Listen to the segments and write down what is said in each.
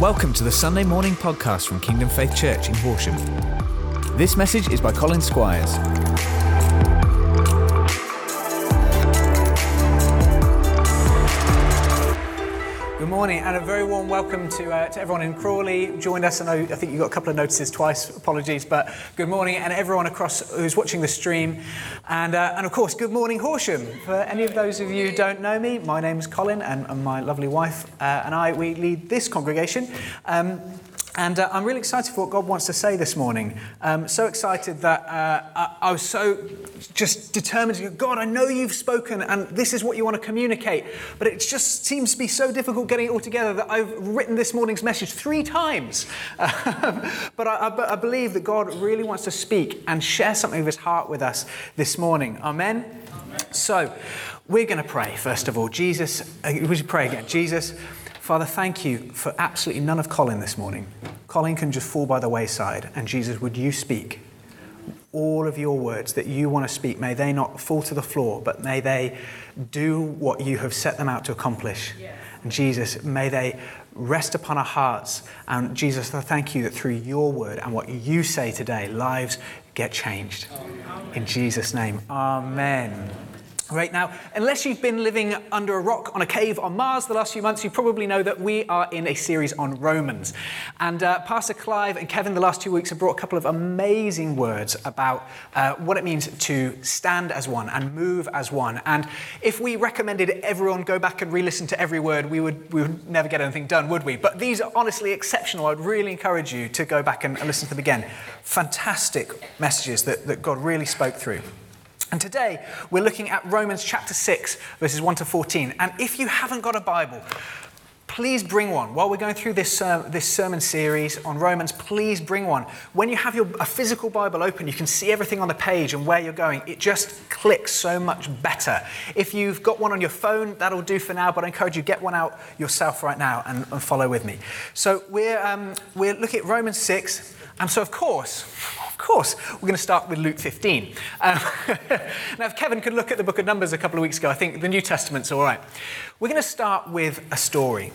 Welcome to the Sunday morning podcast from Kingdom Faith Church in Horsham. This message is by Colin Squires. Good morning and a very warm welcome to, uh, to everyone in Crawley. Joined us, I know I think you got a couple of notices twice, apologies, but good morning and everyone across who's watching the stream. And, uh, and of course, good morning Horsham. For any of those of you who don't know me, my name is Colin and, and my lovely wife uh, and I, we lead this congregation. Um, and uh, I'm really excited for what God wants to say this morning. Um, so excited that uh, I, I, was so just determined to go, God, I know you've spoken and this is what you want to communicate. But it just seems to be so difficult getting it all together that I've written this morning's message three times. Um, but I, I, I believe that God really wants to speak and share something of his heart with us this morning. Amen? Amen. So we're going to pray, first of all. Jesus, uh, would you pray again? Jesus, Father, thank you for absolutely none of Colin this morning. Colin can just fall by the wayside. And Jesus, would you speak all of your words that you want to speak? May they not fall to the floor, but may they do what you have set them out to accomplish. Yes. And Jesus, may they rest upon our hearts. And Jesus, I thank you that through your word and what you say today, lives get changed. In Jesus' name, amen. Right now, unless you've been living under a rock on a cave on Mars the last few months, you probably know that we are in a series on Romans. And uh, Pastor Clive and Kevin, the last two weeks, have brought a couple of amazing words about uh, what it means to stand as one and move as one. And if we recommended everyone go back and re listen to every word, we would, we would never get anything done, would we? But these are honestly exceptional. I'd really encourage you to go back and, and listen to them again. Fantastic messages that, that God really spoke through. And today we're looking at Romans chapter 6, verses 1 to 14. And if you haven't got a Bible, please bring one. While we're going through this, uh, this sermon series on Romans, please bring one. When you have your, a physical Bible open, you can see everything on the page and where you're going. It just clicks so much better. If you've got one on your phone, that'll do for now, but I encourage you get one out yourself right now and, and follow with me. So we're, um, we're looking at Romans 6. And so, of course, of course, we're going to start with Luke 15. Um, now, if Kevin could look at the book of Numbers a couple of weeks ago, I think the New Testament's all right. We're going to start with a story.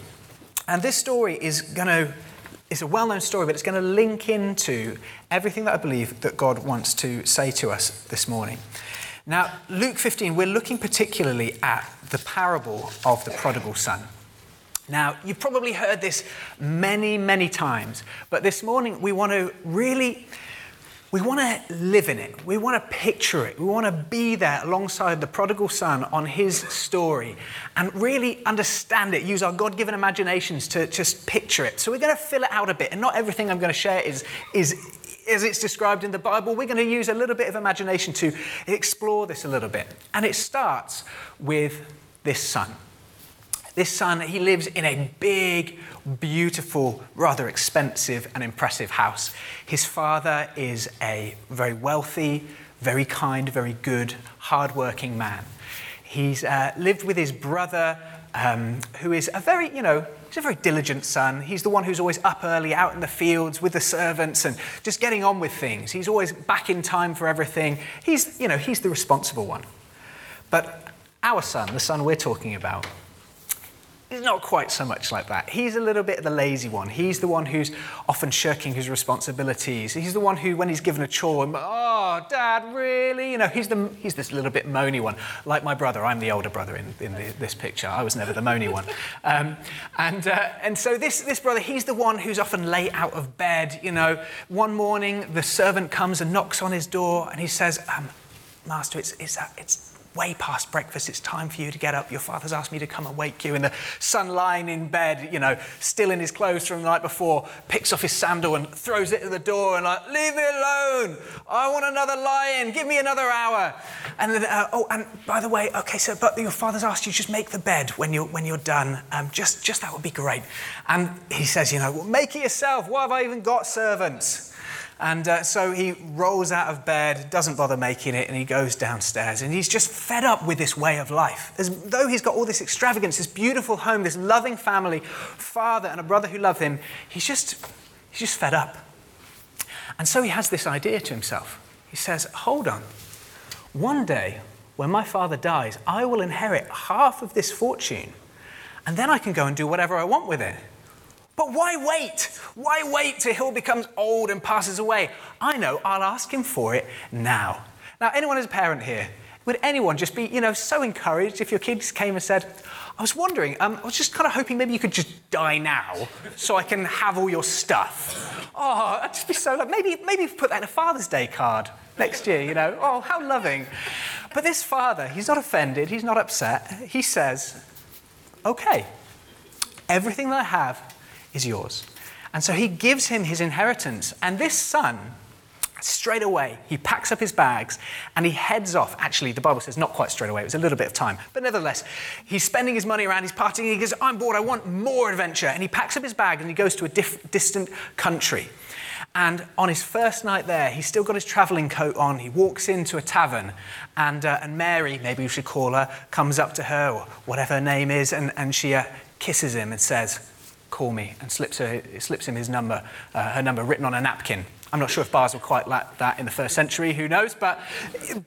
And this story is going to it's a well known story, but it's going to link into everything that I believe that God wants to say to us this morning. Now, Luke 15, we're looking particularly at the parable of the prodigal son. Now, you've probably heard this many, many times, but this morning we want to really we want to live in it. We want to picture it. We want to be there alongside the prodigal son on his story and really understand it, use our God given imaginations to just picture it. So we're going to fill it out a bit. And not everything I'm going to share is, is as it's described in the Bible. We're going to use a little bit of imagination to explore this a little bit. And it starts with this son. This son, he lives in a big, beautiful, rather expensive and impressive house. His father is a very wealthy, very kind, very good, hardworking man. He's uh, lived with his brother, um, who is a very, you know, he's a very diligent son. He's the one who's always up early, out in the fields with the servants and just getting on with things. He's always back in time for everything. He's, you know, he's the responsible one. But our son, the son we're talking about, He's not quite so much like that. He's a little bit the lazy one. He's the one who's often shirking his responsibilities. He's the one who, when he's given a chore, oh, Dad, really? You know, he's, the, he's this little bit moany one. Like my brother, I'm the older brother in, in the, this picture. I was never the moany one. Um, and, uh, and so this, this brother, he's the one who's often late out of bed. You know, one morning the servant comes and knocks on his door and he says, um, Master, it's, it's, uh, it's way past breakfast. It's time for you to get up. Your father's asked me to come and wake you. And the son lying in bed, you know, still in his clothes from the night before, picks off his sandal and throws it at the door and like, leave me alone. I want another lion. Give me another hour. And then, uh, oh, and by the way, okay, so but your father's asked you just make the bed when you're when you're done. Um, just just that would be great. And he says, you know, well, make it yourself. Why have I even got servants? And uh, so he rolls out of bed, doesn't bother making it, and he goes downstairs. And he's just fed up with this way of life. As though he's got all this extravagance, this beautiful home, this loving family, father, and a brother who love him, he's just, he's just fed up. And so he has this idea to himself. He says, Hold on. One day, when my father dies, I will inherit half of this fortune, and then I can go and do whatever I want with it. But why wait? Why wait till Hill becomes old and passes away? I know, I'll ask him for it now. Now, anyone as a parent here, would anyone just be, you know, so encouraged if your kids came and said, I was wondering, um, I was just kind of hoping maybe you could just die now so I can have all your stuff. Oh, that'd just be so lovely. Maybe, maybe put that in a Father's Day card next year, you know. Oh, how loving. But this father, he's not offended, he's not upset. He says, okay, everything that I have is yours. And so he gives him his inheritance. And this son, straight away, he packs up his bags and he heads off. Actually, the Bible says not quite straight away, it was a little bit of time. But nevertheless, he's spending his money around, he's partying, he goes, I'm bored, I want more adventure. And he packs up his bag and he goes to a diff- distant country. And on his first night there, he's still got his travelling coat on. He walks into a tavern, and, uh, and Mary, maybe we should call her, comes up to her, or whatever her name is, and, and she uh, kisses him and says, Call me, and slips, her, slips him his number, uh, her number written on a napkin. I'm not sure if bars were quite like that in the first century, who knows, but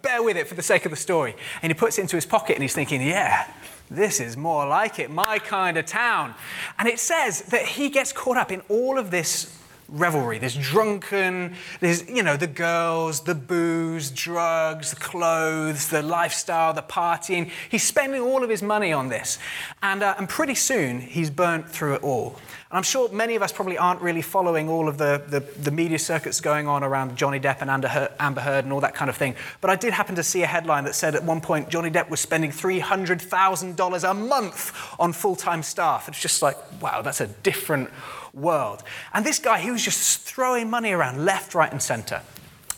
bear with it for the sake of the story. And he puts it into his pocket and he's thinking, yeah, this is more like it, my kind of town. And it says that he gets caught up in all of this revelry. There's drunken, there's, you know, the girls, the booze, drugs, the clothes, the lifestyle, the partying. He's spending all of his money on this. And, uh, and pretty soon, he's burnt through it all. And I'm sure many of us probably aren't really following all of the, the, the media circuits going on around Johnny Depp and Amber Heard and all that kind of thing. But I did happen to see a headline that said at one point Johnny Depp was spending $300,000 a month on full time staff. It's just like, wow, that's a different world. And this guy, he was just throwing money around left, right, and center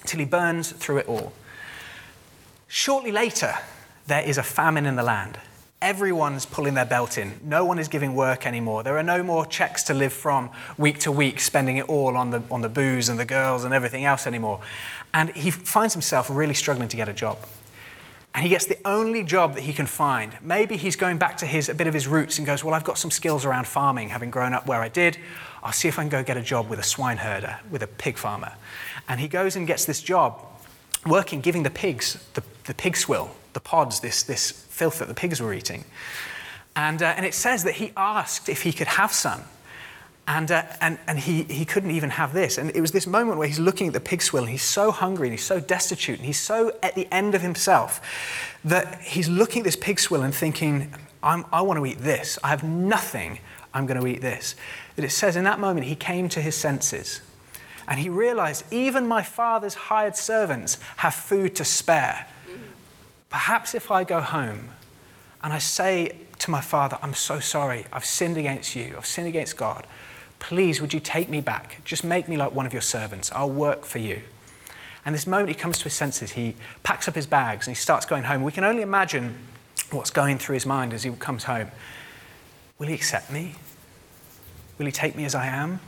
till he burns through it all. Shortly later, there is a famine in the land. Everyone's pulling their belt in. No one is giving work anymore. There are no more checks to live from week to week, spending it all on the, on the booze and the girls and everything else anymore. And he finds himself really struggling to get a job. And he gets the only job that he can find. Maybe he's going back to his, a bit of his roots and goes, Well, I've got some skills around farming, having grown up where I did. I'll see if I can go get a job with a swineherder, with a pig farmer. And he goes and gets this job working, giving the pigs the, the pig swill, the pods, this, this filth that the pigs were eating. And, uh, and it says that he asked if he could have some. And, uh, and, and he, he couldn't even have this. And it was this moment where he's looking at the pig swill and he's so hungry and he's so destitute and he's so at the end of himself that he's looking at this pig swill and thinking, i want to eat this. I have nothing. I'm going to eat this that it says in that moment he came to his senses and he realized even my father's hired servants have food to spare. Perhaps if I go home and I say to my father, I'm so sorry, I've sinned against you, I've sinned against God. Please, would you take me back? Just make me like one of your servants. I'll work for you. And this moment he comes to his senses, he packs up his bags and he starts going home. We can only imagine what's going through his mind as he comes home. Will he accept me? Will he take me as I am?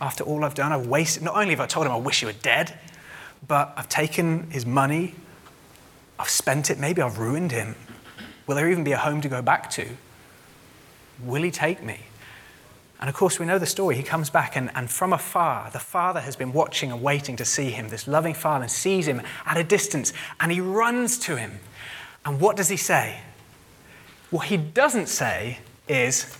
After all I've done, I've wasted, not only have I told him I wish you were dead, but I've taken his money, I've spent it, maybe I've ruined him. Will there even be a home to go back to? Will he take me? And of course, we know the story. He comes back, and, and from afar, the father has been watching and waiting to see him. This loving father sees him at a distance, and he runs to him. And what does he say? What he doesn't say is,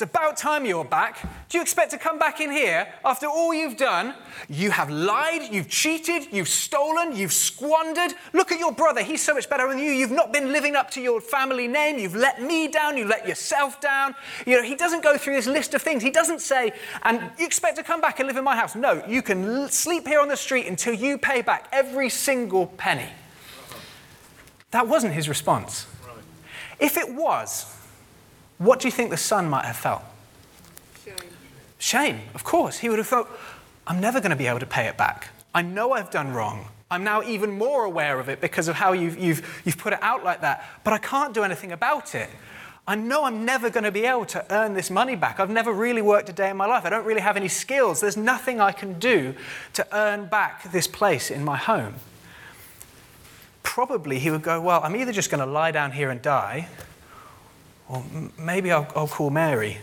it's about time you're back. Do you expect to come back in here after all you've done? You have lied, you've cheated, you've stolen, you've squandered. Look at your brother, he's so much better than you. You've not been living up to your family name. You've let me down, You've let yourself down. You know, he doesn't go through this list of things. He doesn't say, and you expect to come back and live in my house. No, you can sleep here on the street until you pay back every single penny. That wasn't his response. If it was, what do you think the son might have felt? Shame. Shame, of course. He would have felt, I'm never going to be able to pay it back. I know I've done wrong. I'm now even more aware of it because of how you've, you've, you've put it out like that. But I can't do anything about it. I know I'm never going to be able to earn this money back. I've never really worked a day in my life. I don't really have any skills. There's nothing I can do to earn back this place in my home. Probably he would go, Well, I'm either just going to lie down here and die, or maybe I'll, I'll call Mary,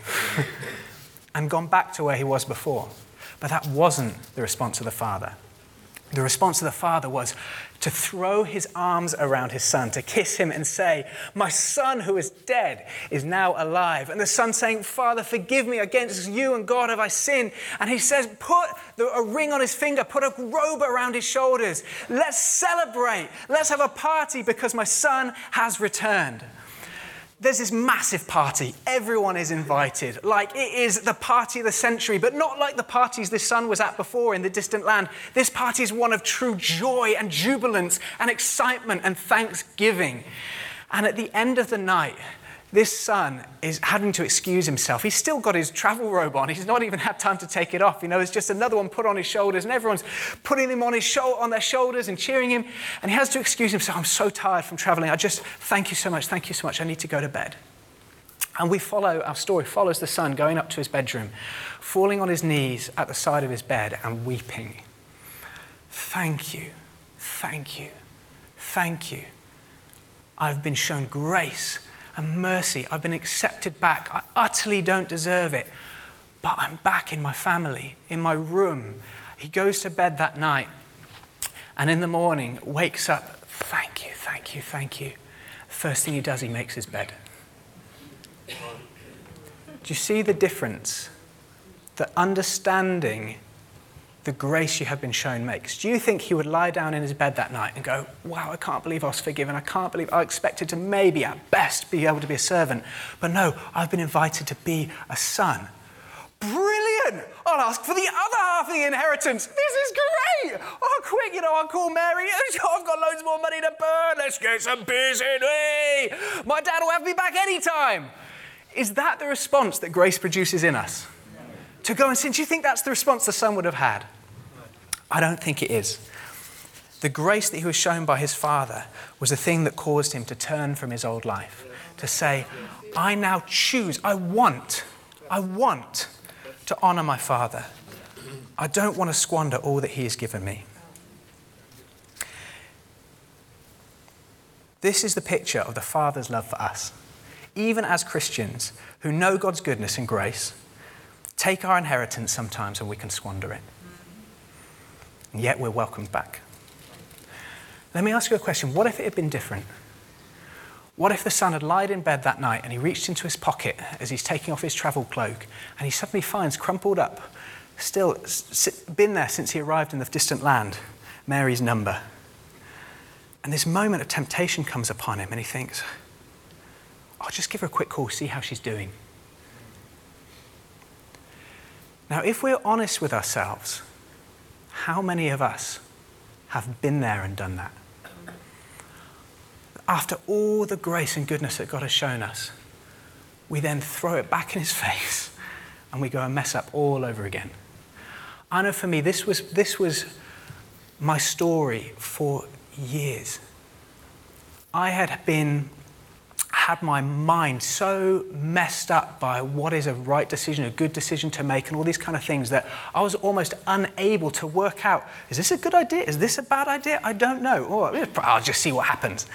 and gone back to where he was before. But that wasn't the response of the father. The response of the father was to throw his arms around his son, to kiss him and say, My son who is dead is now alive. And the son saying, Father, forgive me, against you and God have I sinned. And he says, Put a ring on his finger, put a robe around his shoulders. Let's celebrate. Let's have a party because my son has returned there's this massive party. Everyone is invited. Like it is the party of the century, but not like the parties this son was at before in the distant land. This party is one of true joy and jubilance and excitement and thanksgiving. And at the end of the night, this son is having to excuse himself. He's still got his travel robe on. He's not even had time to take it off. You know, it's just another one put on his shoulders, and everyone's putting him on his sho- on their shoulders and cheering him. And he has to excuse himself. I'm so tired from traveling. I just thank you so much. Thank you so much. I need to go to bed. And we follow our story follows the son going up to his bedroom, falling on his knees at the side of his bed and weeping. Thank you. Thank you. Thank you. I've been shown grace and mercy. I've been accepted back. I utterly don't deserve it. But I'm back in my family, in my room. He goes to bed that night and in the morning wakes up. Thank you, thank you, thank you. First thing he does, he makes his bed. Do you see the difference? The understanding the grace you have been shown makes. Do you think he would lie down in his bed that night and go, Wow, I can't believe I was forgiven. I can't believe I expected to maybe at best be able to be a servant. But no, I've been invited to be a son. Brilliant! I'll ask for the other half of the inheritance. This is great! Oh, quick, you know, I'll call Mary. I've got loads more money to burn. Let's get some beers in. My dad will have me back anytime. Is that the response that grace produces in us? To go and sin? Do you think that's the response the son would have had? I don't think it is. The grace that he was shown by his father was the thing that caused him to turn from his old life, to say, I now choose, I want, I want to honor my father. I don't want to squander all that he has given me. This is the picture of the Father's love for us. Even as Christians who know God's goodness and grace, take our inheritance sometimes and we can squander it and yet we're welcomed back. Let me ask you a question. What if it had been different? What if the son had lied in bed that night and he reached into his pocket as he's taking off his travel cloak and he suddenly finds crumpled up, still been there since he arrived in the distant land, Mary's number. And this moment of temptation comes upon him and he thinks, I'll just give her a quick call, see how she's doing. Now, if we're honest with ourselves, how many of us have been there and done that? After all the grace and goodness that God has shown us, we then throw it back in his face and we go and mess up all over again. I know for me, this was, this was my story for years. I had been had my mind so messed up by what is a right decision, a good decision to make, and all these kind of things that I was almost unable to work out is this a good idea? Is this a bad idea? I don't know. I'll just see what happens.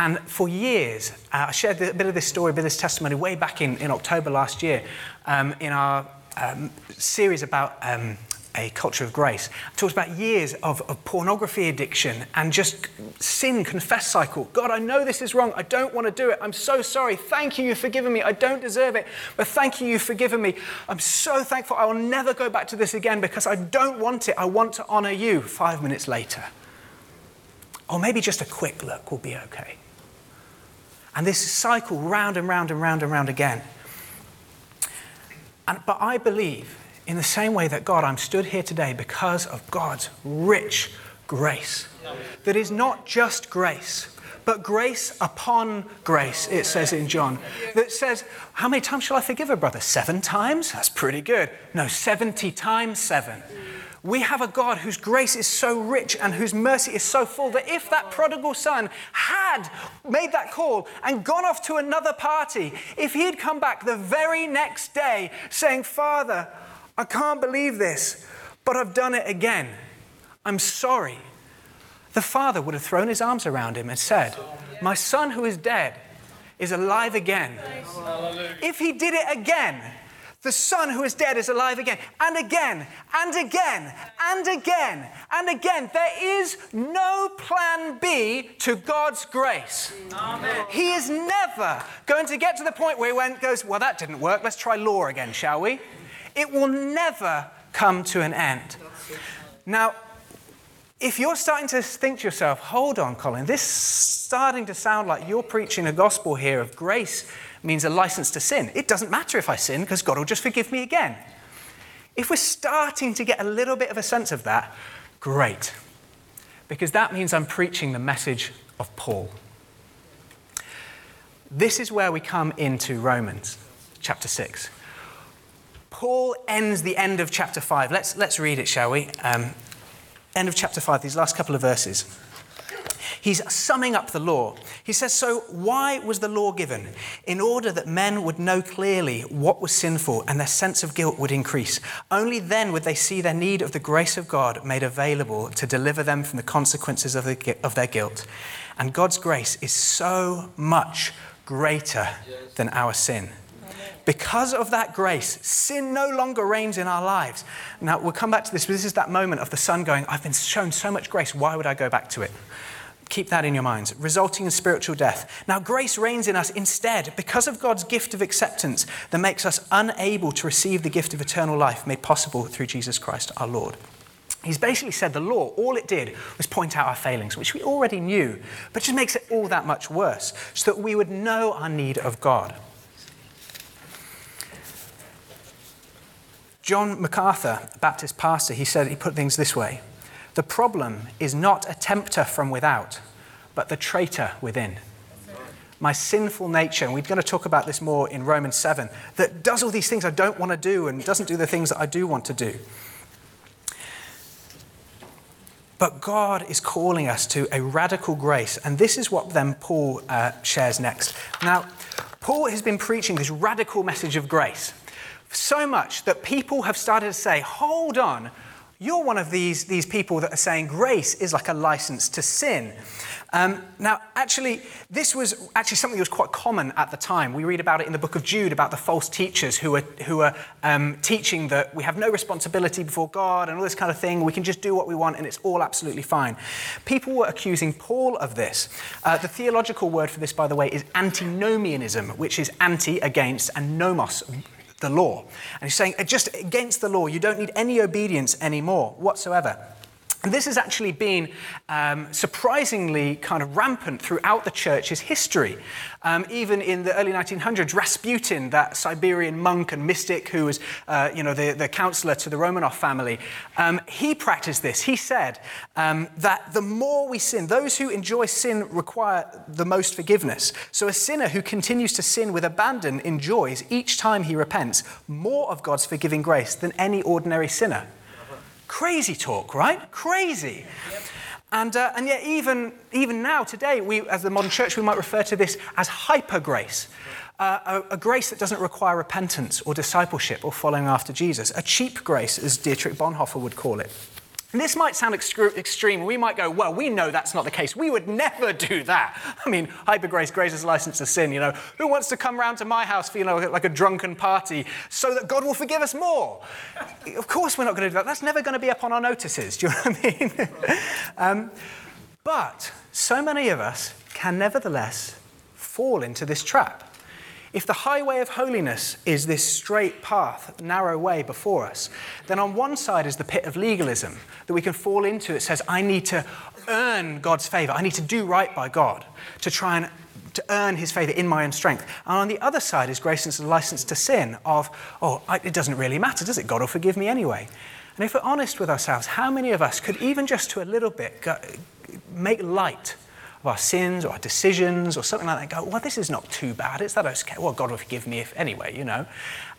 And for years, uh, I shared a bit of this story, a bit of this testimony way back in, in October last year um, in our um, series about um, a culture of grace. It talks about years of, of, pornography addiction and just sin confess cycle. God, I know this is wrong. I don't want to do it. I'm so sorry. Thank you, you've forgiven me. I don't deserve it, but thank you, you've forgiven me. I'm so thankful. I will never go back to this again because I don't want it. I want to honor you five minutes later. Or maybe just a quick look will be okay. And this cycle round and round and round and round again. And, but I believe in the same way that God, I'm stood here today because of God's rich grace. That is not just grace, but grace upon grace, it says in John. That says, How many times shall I forgive a brother? Seven times? That's pretty good. No, 70 times seven. We have a God whose grace is so rich and whose mercy is so full that if that prodigal son had made that call and gone off to another party, if he had come back the very next day saying, Father, I can't believe this, but I've done it again. I'm sorry. The father would have thrown his arms around him and said, My son who is dead is alive again. If he did it again, The son who is dead is alive again, and again, and again, and again, and again. There is no plan B to God's grace. Amen. He is never going to get to the point where he went, goes, Well, that didn't work. Let's try law again, shall we? It will never come to an end. Now, if you're starting to think to yourself, hold on, Colin, this starting to sound like you're preaching a gospel here of grace means a license to sin. It doesn't matter if I sin because God will just forgive me again. If we're starting to get a little bit of a sense of that, great. Because that means I'm preaching the message of Paul. This is where we come into Romans chapter 6. Paul ends the end of chapter 5. Let's, let's read it, shall we? Um, end of chapter 5, these last couple of verses. He's summing up the law. He says, So, why was the law given? In order that men would know clearly what was sinful and their sense of guilt would increase. Only then would they see their need of the grace of God made available to deliver them from the consequences of, the, of their guilt. And God's grace is so much greater than our sin. Because of that grace, sin no longer reigns in our lives. Now, we'll come back to this, but this is that moment of the son going, I've been shown so much grace, why would I go back to it? Keep that in your minds, resulting in spiritual death. Now, grace reigns in us instead because of God's gift of acceptance that makes us unable to receive the gift of eternal life made possible through Jesus Christ our Lord. He's basically said the law, all it did was point out our failings, which we already knew, but just makes it all that much worse, so that we would know our need of God. John MacArthur, Baptist pastor, he said, he put things this way the problem is not a tempter from without, but the traitor within. My sinful nature, and we're going to talk about this more in Romans 7, that does all these things I don't want to do and doesn't do the things that I do want to do. But God is calling us to a radical grace, and this is what then Paul uh, shares next. Now, Paul has been preaching this radical message of grace so much that people have started to say, hold on, you're one of these, these people that are saying grace is like a license to sin. Um, now, actually, this was actually something that was quite common at the time. We read about it in the book of Jude about the false teachers who are, who are um, teaching that we have no responsibility before God and all this kind of thing. We can just do what we want and it's all absolutely fine. People were accusing Paul of this. Uh, the theological word for this, by the way, is antinomianism, which is anti against and nomos the law. And he's saying, uh, just against the law, you don't need any obedience anymore whatsoever. And this has actually been um, surprisingly kind of rampant throughout the church's history. Um, even in the early 1900s, Rasputin, that Siberian monk and mystic who was, uh, you know, the, the counselor to the Romanov family, um, he practiced this. He said um, that the more we sin, those who enjoy sin require the most forgiveness. So a sinner who continues to sin with abandon enjoys, each time he repents, more of God's forgiving grace than any ordinary sinner. Crazy talk, right? Crazy. Yep. And, uh, and yet, even, even now, today, we, as the modern church, we might refer to this as hyper grace. Uh, a, a, grace that doesn't require repentance or discipleship or following after Jesus. A cheap grace, as Dietrich Bonhoeffer would call it. And this might sound extreme. We might go, well, we know that's not the case. We would never do that. I mean, hyper grace, grace is license to sin. You know, who wants to come round to my house for, you know, like a drunken party so that God will forgive us more? of course, we're not going to do that. That's never going to be up on our notices. Do you know what I mean? um, but so many of us can nevertheless fall into this trap. If the highway of holiness is this straight path, narrow way before us, then on one side is the pit of legalism that we can fall into. It says, I need to earn God's favor. I need to do right by God to try and to earn his favor in my own strength. And on the other side is grace and license to sin of, oh, it doesn't really matter, does it? God will forgive me anyway. And if we're honest with ourselves, how many of us could even just to a little bit make light of our sins or our decisions or something like that, go, well, this is not too bad. It's that okay. Well, God will forgive me if anyway, you know.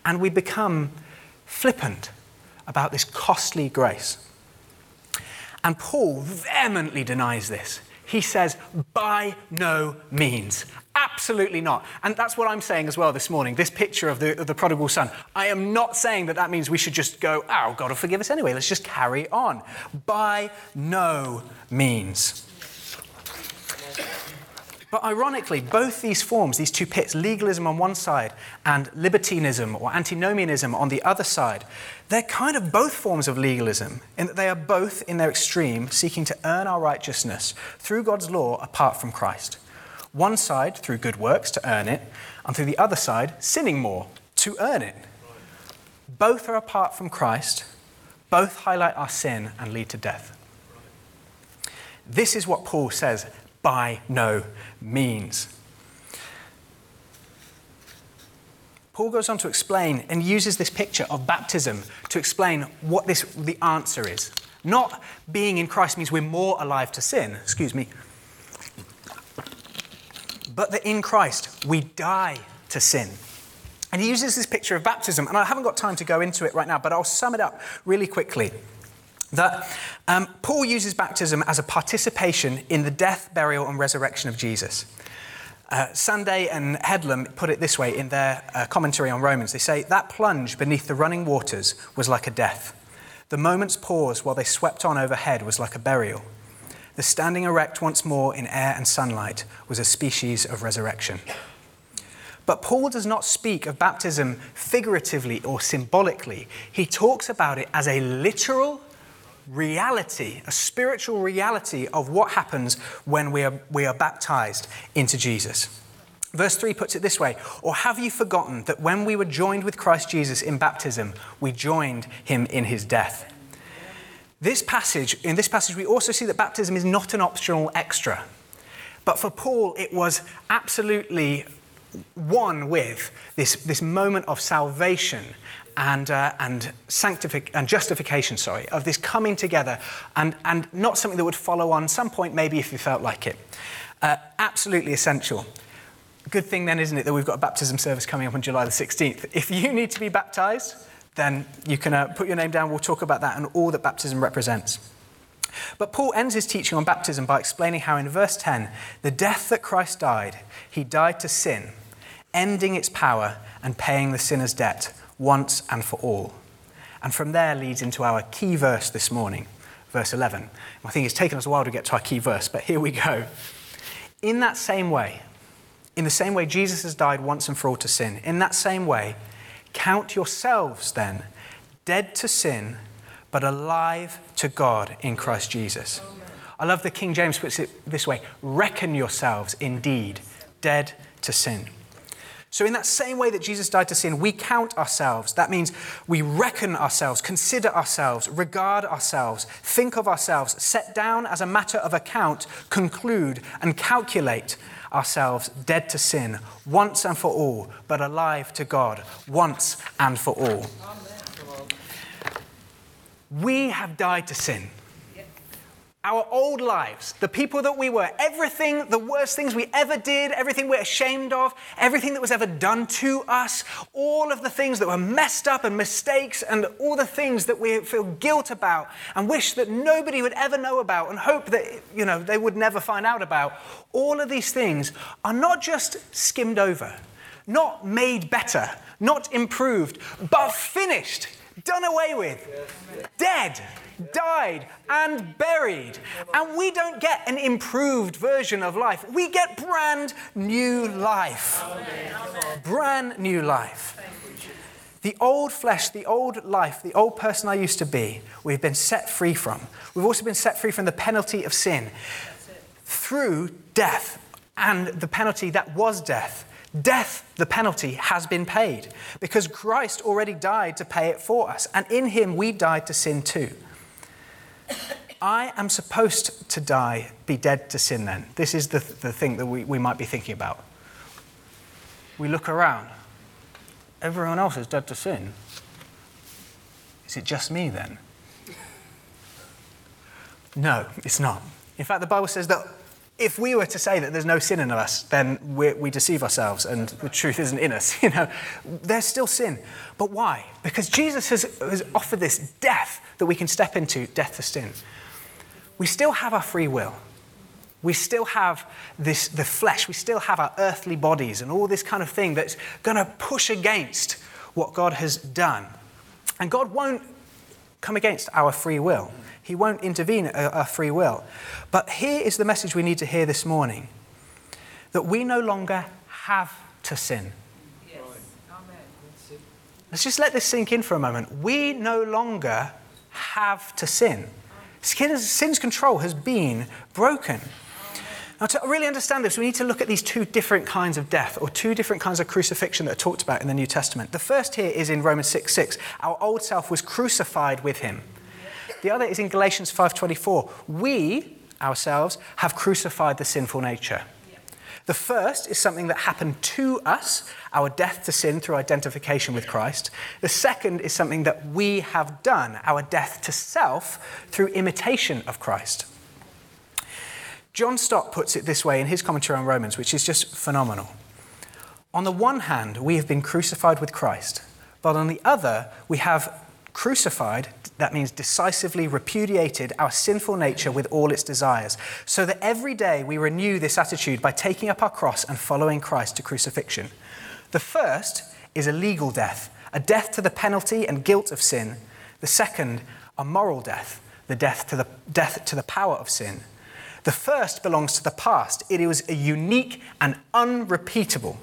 And we become flippant about this costly grace. And Paul vehemently denies this. He says, by no means. Absolutely not. And that's what I'm saying as well this morning. This picture of the, of the prodigal son. I am not saying that that means we should just go, oh, God will forgive us anyway. Let's just carry on. By no means. But ironically, both these forms, these two pits, legalism on one side and libertinism or antinomianism on the other side, they're kind of both forms of legalism in that they are both, in their extreme, seeking to earn our righteousness through God's law apart from Christ. One side through good works to earn it, and through the other side, sinning more to earn it. Both are apart from Christ, both highlight our sin and lead to death. This is what Paul says by no means. Paul goes on to explain and uses this picture of baptism to explain what this, the answer is. Not being in Christ means we're more alive to sin, excuse me, but that in Christ we die to sin. And he uses this picture of baptism, and I haven't got time to go into it right now, but I'll sum it up really quickly that um, Paul uses baptism as a participation in the death, burial, and resurrection of Jesus. Uh, Sanday and Headlam put it this way in their uh, commentary on Romans. They say, That plunge beneath the running waters was like a death. The moment's pause while they swept on overhead was like a burial. The standing erect once more in air and sunlight was a species of resurrection. But Paul does not speak of baptism figuratively or symbolically. He talks about it as a literal reality, a spiritual reality of what happens when we are, we are baptized into Jesus. Verse 3 puts it this way Or have you forgotten that when we were joined with Christ Jesus in baptism, we joined him in his death? This passage, in this passage, we also see that baptism is not an optional extra. But for Paul, it was absolutely one with this, this moment of salvation and, uh, and, sanctific- and justification, sorry, of this coming together and, and not something that would follow on some point, maybe if you felt like it. Uh, absolutely essential. Good thing then, isn't it, that we've got a baptism service coming up on July the 16th. If you need to be baptized, then you can uh, put your name down. We'll talk about that and all that baptism represents. But Paul ends his teaching on baptism by explaining how, in verse 10, the death that Christ died, he died to sin, ending its power and paying the sinner's debt once and for all. And from there leads into our key verse this morning, verse 11. I think it's taken us a while to get to our key verse, but here we go. In that same way, in the same way Jesus has died once and for all to sin, in that same way, count yourselves then dead to sin, but alive to God in Christ Jesus. I love the King James puts it this way reckon yourselves indeed dead to sin. So, in that same way that Jesus died to sin, we count ourselves. That means we reckon ourselves, consider ourselves, regard ourselves, think of ourselves, set down as a matter of account, conclude, and calculate ourselves dead to sin once and for all, but alive to God once and for all. Amen. We have died to sin our old lives, the people that we were, everything, the worst things we ever did, everything we're ashamed of, everything that was ever done to us, all of the things that were messed up and mistakes, and all the things that we feel guilt about and wish that nobody would ever know about and hope that, you know, they would never find out about. All of these things are not just skimmed over, not made better, not improved, but finished, done away with, dead died, and buried. And we don't get an improved version of life. We get brand new life. Brand new life. The old flesh, the old life, the old person I used to be, we've been set free from. We've also been set free from the penalty of sin through death and the penalty that was death. Death, the penalty, has been paid because Christ already died to pay it for us. And in him, we died to sin too. I am supposed to die, be dead to sin then. This is the, the thing that we, we might be thinking about. We look around. Everyone else is dead to sin. Is it just me then? No, it's not. In fact, the Bible says that if we were to say that there's no sin in us, then we deceive ourselves and the truth isn't in us. You know, there's still sin. But why? Because Jesus has, has offered this death that we can step into, death to sin. We still have our free will. We still have this, the flesh. We still have our earthly bodies and all this kind of thing that's going to push against what God has done. And God won't come against our free will. He won't intervene at our free will. But here is the message we need to hear this morning that we no longer have to sin. Yes. Let's just let this sink in for a moment. We no longer have to sin. Sin's control has been broken. Now, to really understand this, we need to look at these two different kinds of death or two different kinds of crucifixion that are talked about in the New Testament. The first here is in Romans 6 6. Our old self was crucified with him. The other is in Galatians 5:24. We ourselves have crucified the sinful nature. The first is something that happened to us, our death to sin through identification with Christ. The second is something that we have done, our death to self through imitation of Christ. John Stott puts it this way in his commentary on Romans, which is just phenomenal. On the one hand, we have been crucified with Christ, but on the other, we have crucified that means decisively repudiated our sinful nature with all its desires, so that every day we renew this attitude by taking up our cross and following Christ to crucifixion. The first is a legal death, a death to the penalty and guilt of sin. The second, a moral death, the death to the, death to the power of sin. The first belongs to the past, it was a unique and unrepeatable.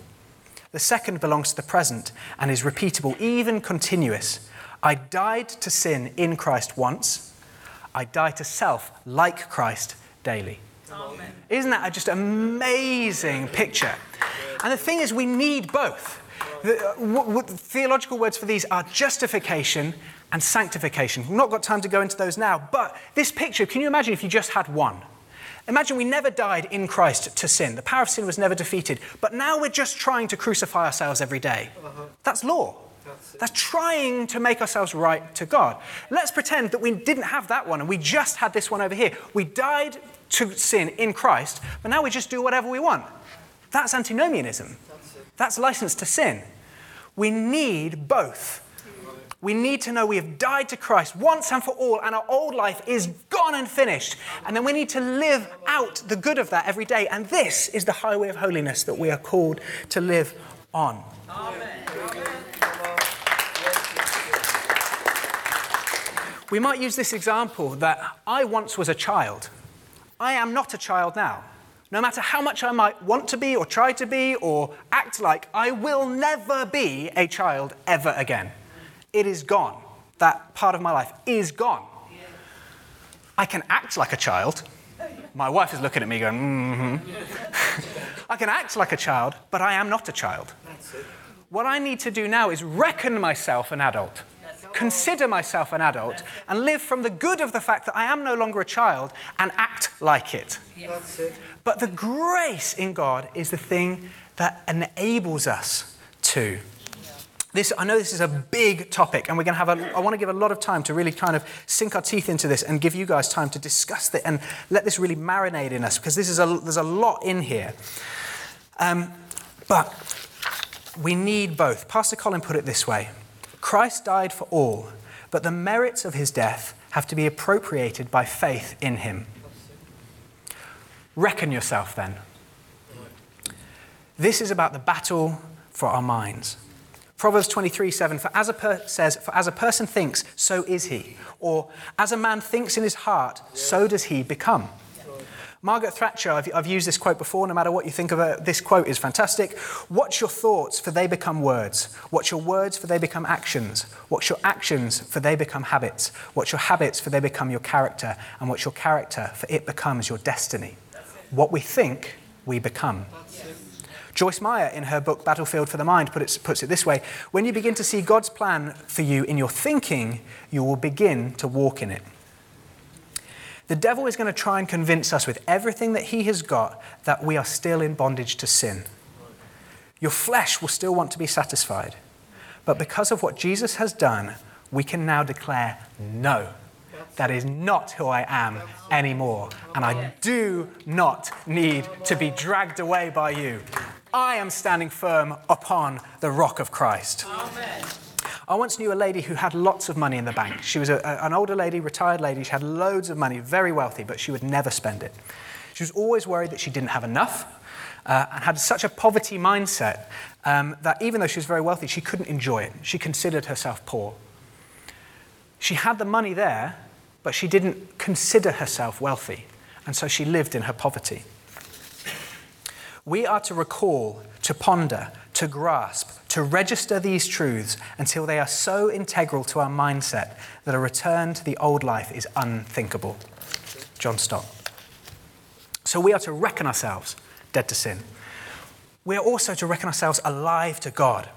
The second belongs to the present and is repeatable, even continuous. I died to sin in Christ once. I die to self like Christ daily. Amen. Isn't that just amazing picture? And the thing is, we need both. The, uh, w- w- theological words for these are justification and sanctification. We've not got time to go into those now, but this picture, can you imagine if you just had one? Imagine we never died in Christ to sin. The power of sin was never defeated, but now we're just trying to crucify ourselves every day. Uh-huh. That's law. That's trying to make ourselves right to God. Let's pretend that we didn't have that one and we just had this one over here. We died to sin in Christ, but now we just do whatever we want. That's antinomianism. That's license to sin. We need both. We need to know we have died to Christ once and for all, and our old life is gone and finished. And then we need to live out the good of that every day. And this is the highway of holiness that we are called to live on. Amen. We might use this example that I once was a child. I am not a child now. No matter how much I might want to be or try to be or act like, I will never be a child ever again. It is gone. That part of my life is gone. I can act like a child. My wife is looking at me going, mm hmm. I can act like a child, but I am not a child. What I need to do now is reckon myself an adult consider myself an adult and live from the good of the fact that I am no longer a child and act like it. Yes. But the grace in God is the thing that enables us to. This, I know this is a big topic, and we're going to have a, I want to give a lot of time to really kind of sink our teeth into this and give you guys time to discuss it and let this really marinate in us because this is a, there's a lot in here. Um, but we need both. Pastor Colin put it this way Christ died for all, but the merits of his death have to be appropriated by faith in him. Reckon yourself then. This is about the battle for our minds. Proverbs 23 7 for as a per- says, For as a person thinks, so is he. Or as a man thinks in his heart, so does he become. Margaret Thatcher, I've, I've, used this quote before, no matter what you think of it, this quote is fantastic. Watch your thoughts, for they become words. Watch your words, for they become actions. Watch your actions, for they become habits. Watch your habits, for they become your character. And watch your character, for it becomes your destiny. What we think, we become. Joyce Meyer, in her book Battlefield for the Mind, put it, puts it this way When you begin to see God's plan for you in your thinking, you will begin to walk in it. The devil is going to try and convince us with everything that he has got that we are still in bondage to sin. Your flesh will still want to be satisfied. But because of what Jesus has done, we can now declare, no, that is not who I am anymore. And I do not need to be dragged away by you. I am standing firm upon the rock of Christ. Amen. I once knew a lady who had lots of money in the bank. She was a, a, an older lady, retired lady. She had loads of money, very wealthy, but she would never spend it. She was always worried that she didn't have enough uh, and had such a poverty mindset um, that even though she was very wealthy, she couldn't enjoy it. She considered herself poor. She had the money there, but she didn't consider herself wealthy, and so she lived in her poverty. We are to recall, to ponder, to grasp, to register these truths until they are so integral to our mindset that a return to the old life is unthinkable. John Stott. So we are to reckon ourselves dead to sin. We are also to reckon ourselves alive to God.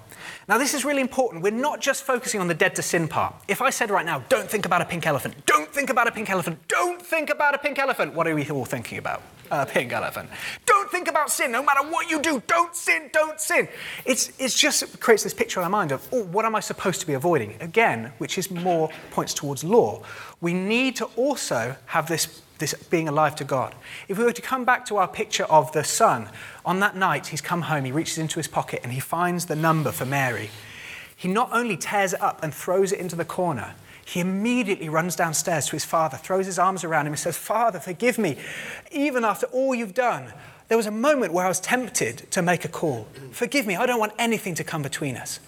Now, this is really important. We're not just focusing on the dead to sin part. If I said right now, don't think about a pink elephant, don't think about a pink elephant, don't think about a pink elephant, what are we all thinking about? A pink elephant. Don't think about sin, no matter what you do, don't sin, don't sin. It's, it's just creates this picture in our mind of, oh, what am I supposed to be avoiding? Again, which is more points towards law. We need to also have this this being alive to God. If we were to come back to our picture of the son, on that night he's come home, he reaches into his pocket and he finds the number for Mary. He not only tears it up and throws it into the corner, he immediately runs downstairs to his father, throws his arms around him, and says, Father, forgive me. Even after all you've done, there was a moment where I was tempted to make a call. Forgive me, I don't want anything to come between us.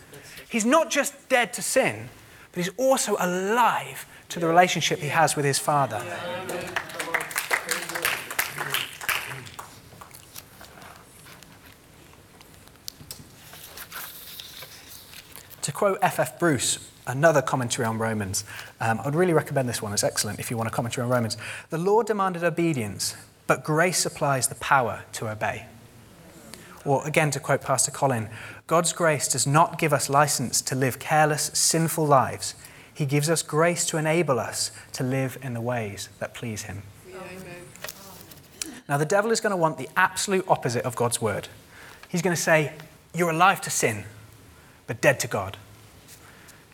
He's not just dead to sin, but he's also alive to the relationship he has with his father. To quote F.F. Bruce, another commentary on Romans, um, I'd really recommend this one. It's excellent if you want a commentary on Romans. The law demanded obedience, but grace supplies the power to obey. Or again, to quote Pastor Colin, God's grace does not give us license to live careless, sinful lives. He gives us grace to enable us to live in the ways that please Him. Now, the devil is going to want the absolute opposite of God's word. He's going to say, You're alive to sin but dead to God.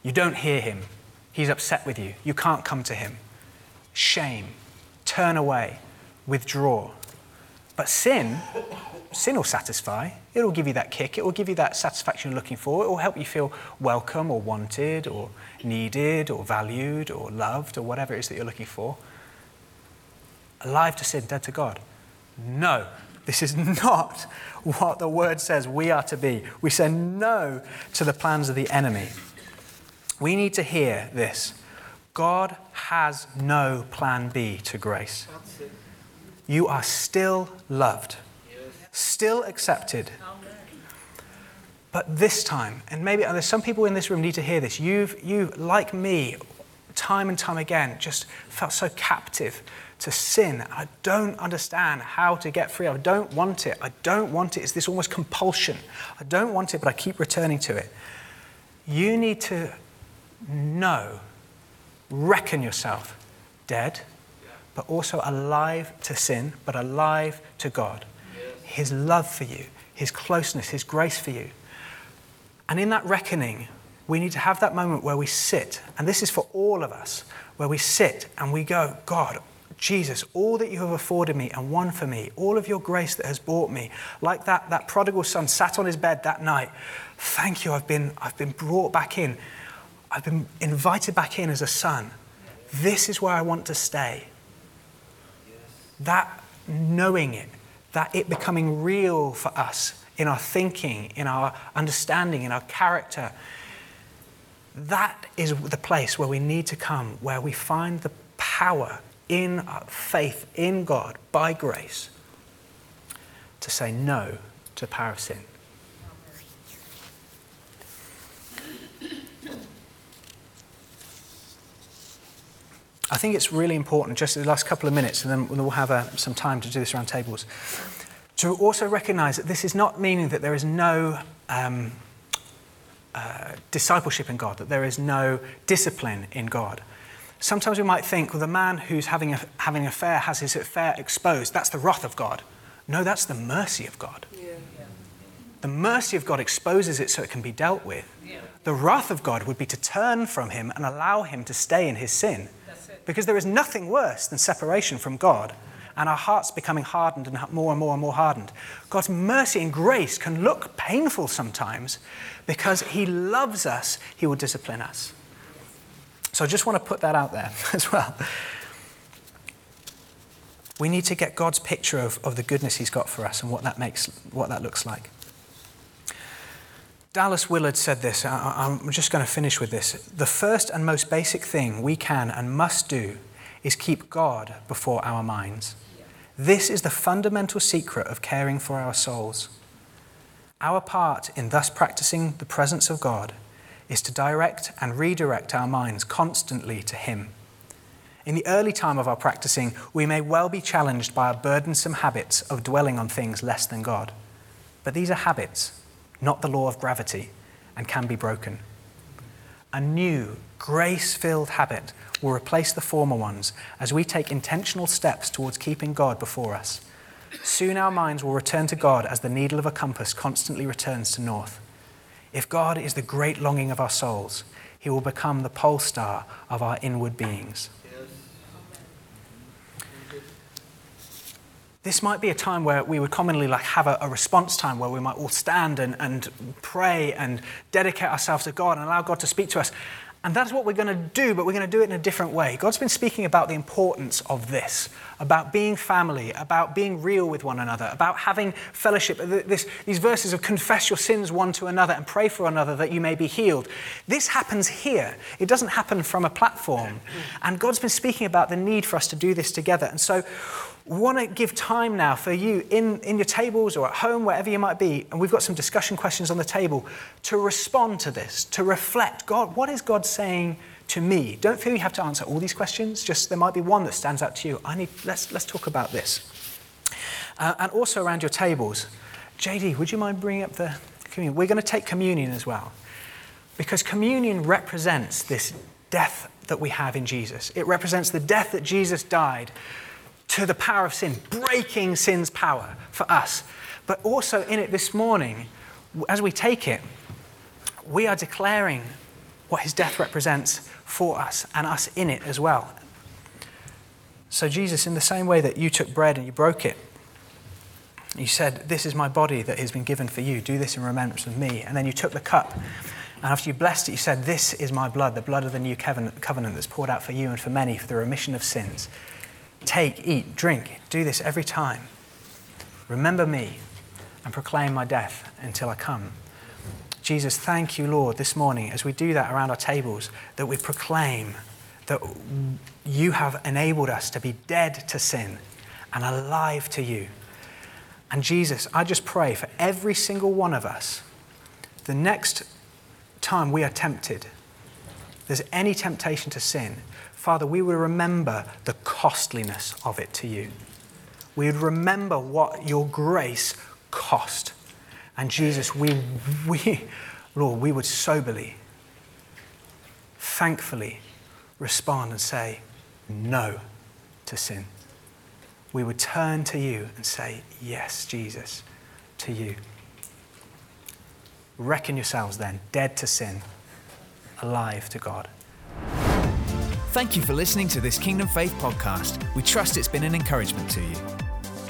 You don't hear him. He's upset with you. You can't come to him. Shame. Turn away. Withdraw. But sin, sin will satisfy. It will give you that kick. It will give you that satisfaction you're looking for. It will help you feel welcome or wanted or needed or valued or loved or whatever it is that you're looking for. Alive to sin, dead to God. No, this is not what the word says we are to be. We say no to the plans of the enemy. We need to hear this God has no plan B to grace. You are still loved, still accepted. But this time, and maybe there's some people in this room need to hear this. You've, you, like me, time and time again, just felt so captive to sin. I don't understand how to get free. I don't want it. I don't want it. It's this almost compulsion. I don't want it, but I keep returning to it. You need to know, reckon yourself dead, but also alive to sin, but alive to God. His love for you, His closeness, His grace for you. And in that reckoning, we need to have that moment where we sit, and this is for all of us, where we sit and we go, God, Jesus, all that you have afforded me and won for me, all of your grace that has brought me, like that, that prodigal son sat on his bed that night. Thank you, I've been, I've been brought back in. I've been invited back in as a son. This is where I want to stay. That knowing it, that it becoming real for us in our thinking, in our understanding, in our character, that is the place where we need to come, where we find the power in faith in God by grace to say no to the power of sin. I think it's really important, just in the last couple of minutes, and then we'll have uh, some time to do this around tables, to also recognize that this is not meaning that there is no um, uh, discipleship in God, that there is no discipline in God. Sometimes we might think, well, the man who's having, a, having an affair has his affair exposed. That's the wrath of God. No, that's the mercy of God. Yeah. The mercy of God exposes it so it can be dealt with. Yeah. The wrath of God would be to turn from him and allow him to stay in his sin. Because there is nothing worse than separation from God and our hearts becoming hardened and more and more and more hardened. God's mercy and grace can look painful sometimes because He loves us, He will discipline us. So I just want to put that out there as well. We need to get God's picture of, of the goodness He's got for us and what that makes, what that looks like. Dallas Willard said this. I, I'm just going to finish with this. The first and most basic thing we can and must do is keep God before our minds. This is the fundamental secret of caring for our souls. Our part in thus practicing the presence of God is to direct and redirect our minds constantly to Him. In the early time of our practicing, we may well be challenged by our burdensome habits of dwelling on things less than God. But these are habits, not the law of gravity, and can be broken. A new, grace filled habit will replace the former ones as we take intentional steps towards keeping God before us. Soon our minds will return to God as the needle of a compass constantly returns to north. If God is the great longing of our souls, he will become the pole star of our inward beings. This might be a time where we would commonly like have a, a, response time where we might all stand and, and pray and dedicate ourselves to God and allow God to speak to us. And that's what we're going to do, but we're going to do it in a different way. God's been speaking about the importance of this, about being family, about being real with one another, about having fellowship. This, these verses of confess your sins one to another and pray for another that you may be healed. This happens here. It doesn't happen from a platform. And God's been speaking about the need for us to do this together. And so want to give time now for you in, in your tables or at home, wherever you might be, and we've got some discussion questions on the table to respond to this, to reflect God, what is God saying to me? Don't feel you have to answer all these questions, just there might be one that stands out to you. I need, let's, let's talk about this. Uh, and also around your tables, JD, would you mind bringing up the communion? We're going to take communion as well, because communion represents this death that we have in Jesus. It represents the death that Jesus died to the power of sin, breaking sin's power for us. But also in it this morning, as we take it, we are declaring what his death represents for us and us in it as well. So, Jesus, in the same way that you took bread and you broke it, you said, This is my body that has been given for you. Do this in remembrance of me. And then you took the cup. And after you blessed it, you said, This is my blood, the blood of the new covenant, that's poured out for you and for many for the remission of sins. Take, eat, drink. Do this every time. Remember me and proclaim my death until I come. Jesus, thank you, Lord, this morning as we do that around our tables, that we proclaim that you have enabled us to be dead to sin and alive to you. And Jesus, I just pray for every single one of us, the next time we are tempted, there's any temptation to sin, Father, we would remember the costliness of it to you. We would remember what your grace cost. And Jesus, we, we, Lord, we would soberly, thankfully respond and say no to sin. We would turn to you and say, Yes, Jesus, to you. Reckon yourselves then dead to sin, alive to God. Thank you for listening to this Kingdom Faith podcast. We trust it's been an encouragement to you.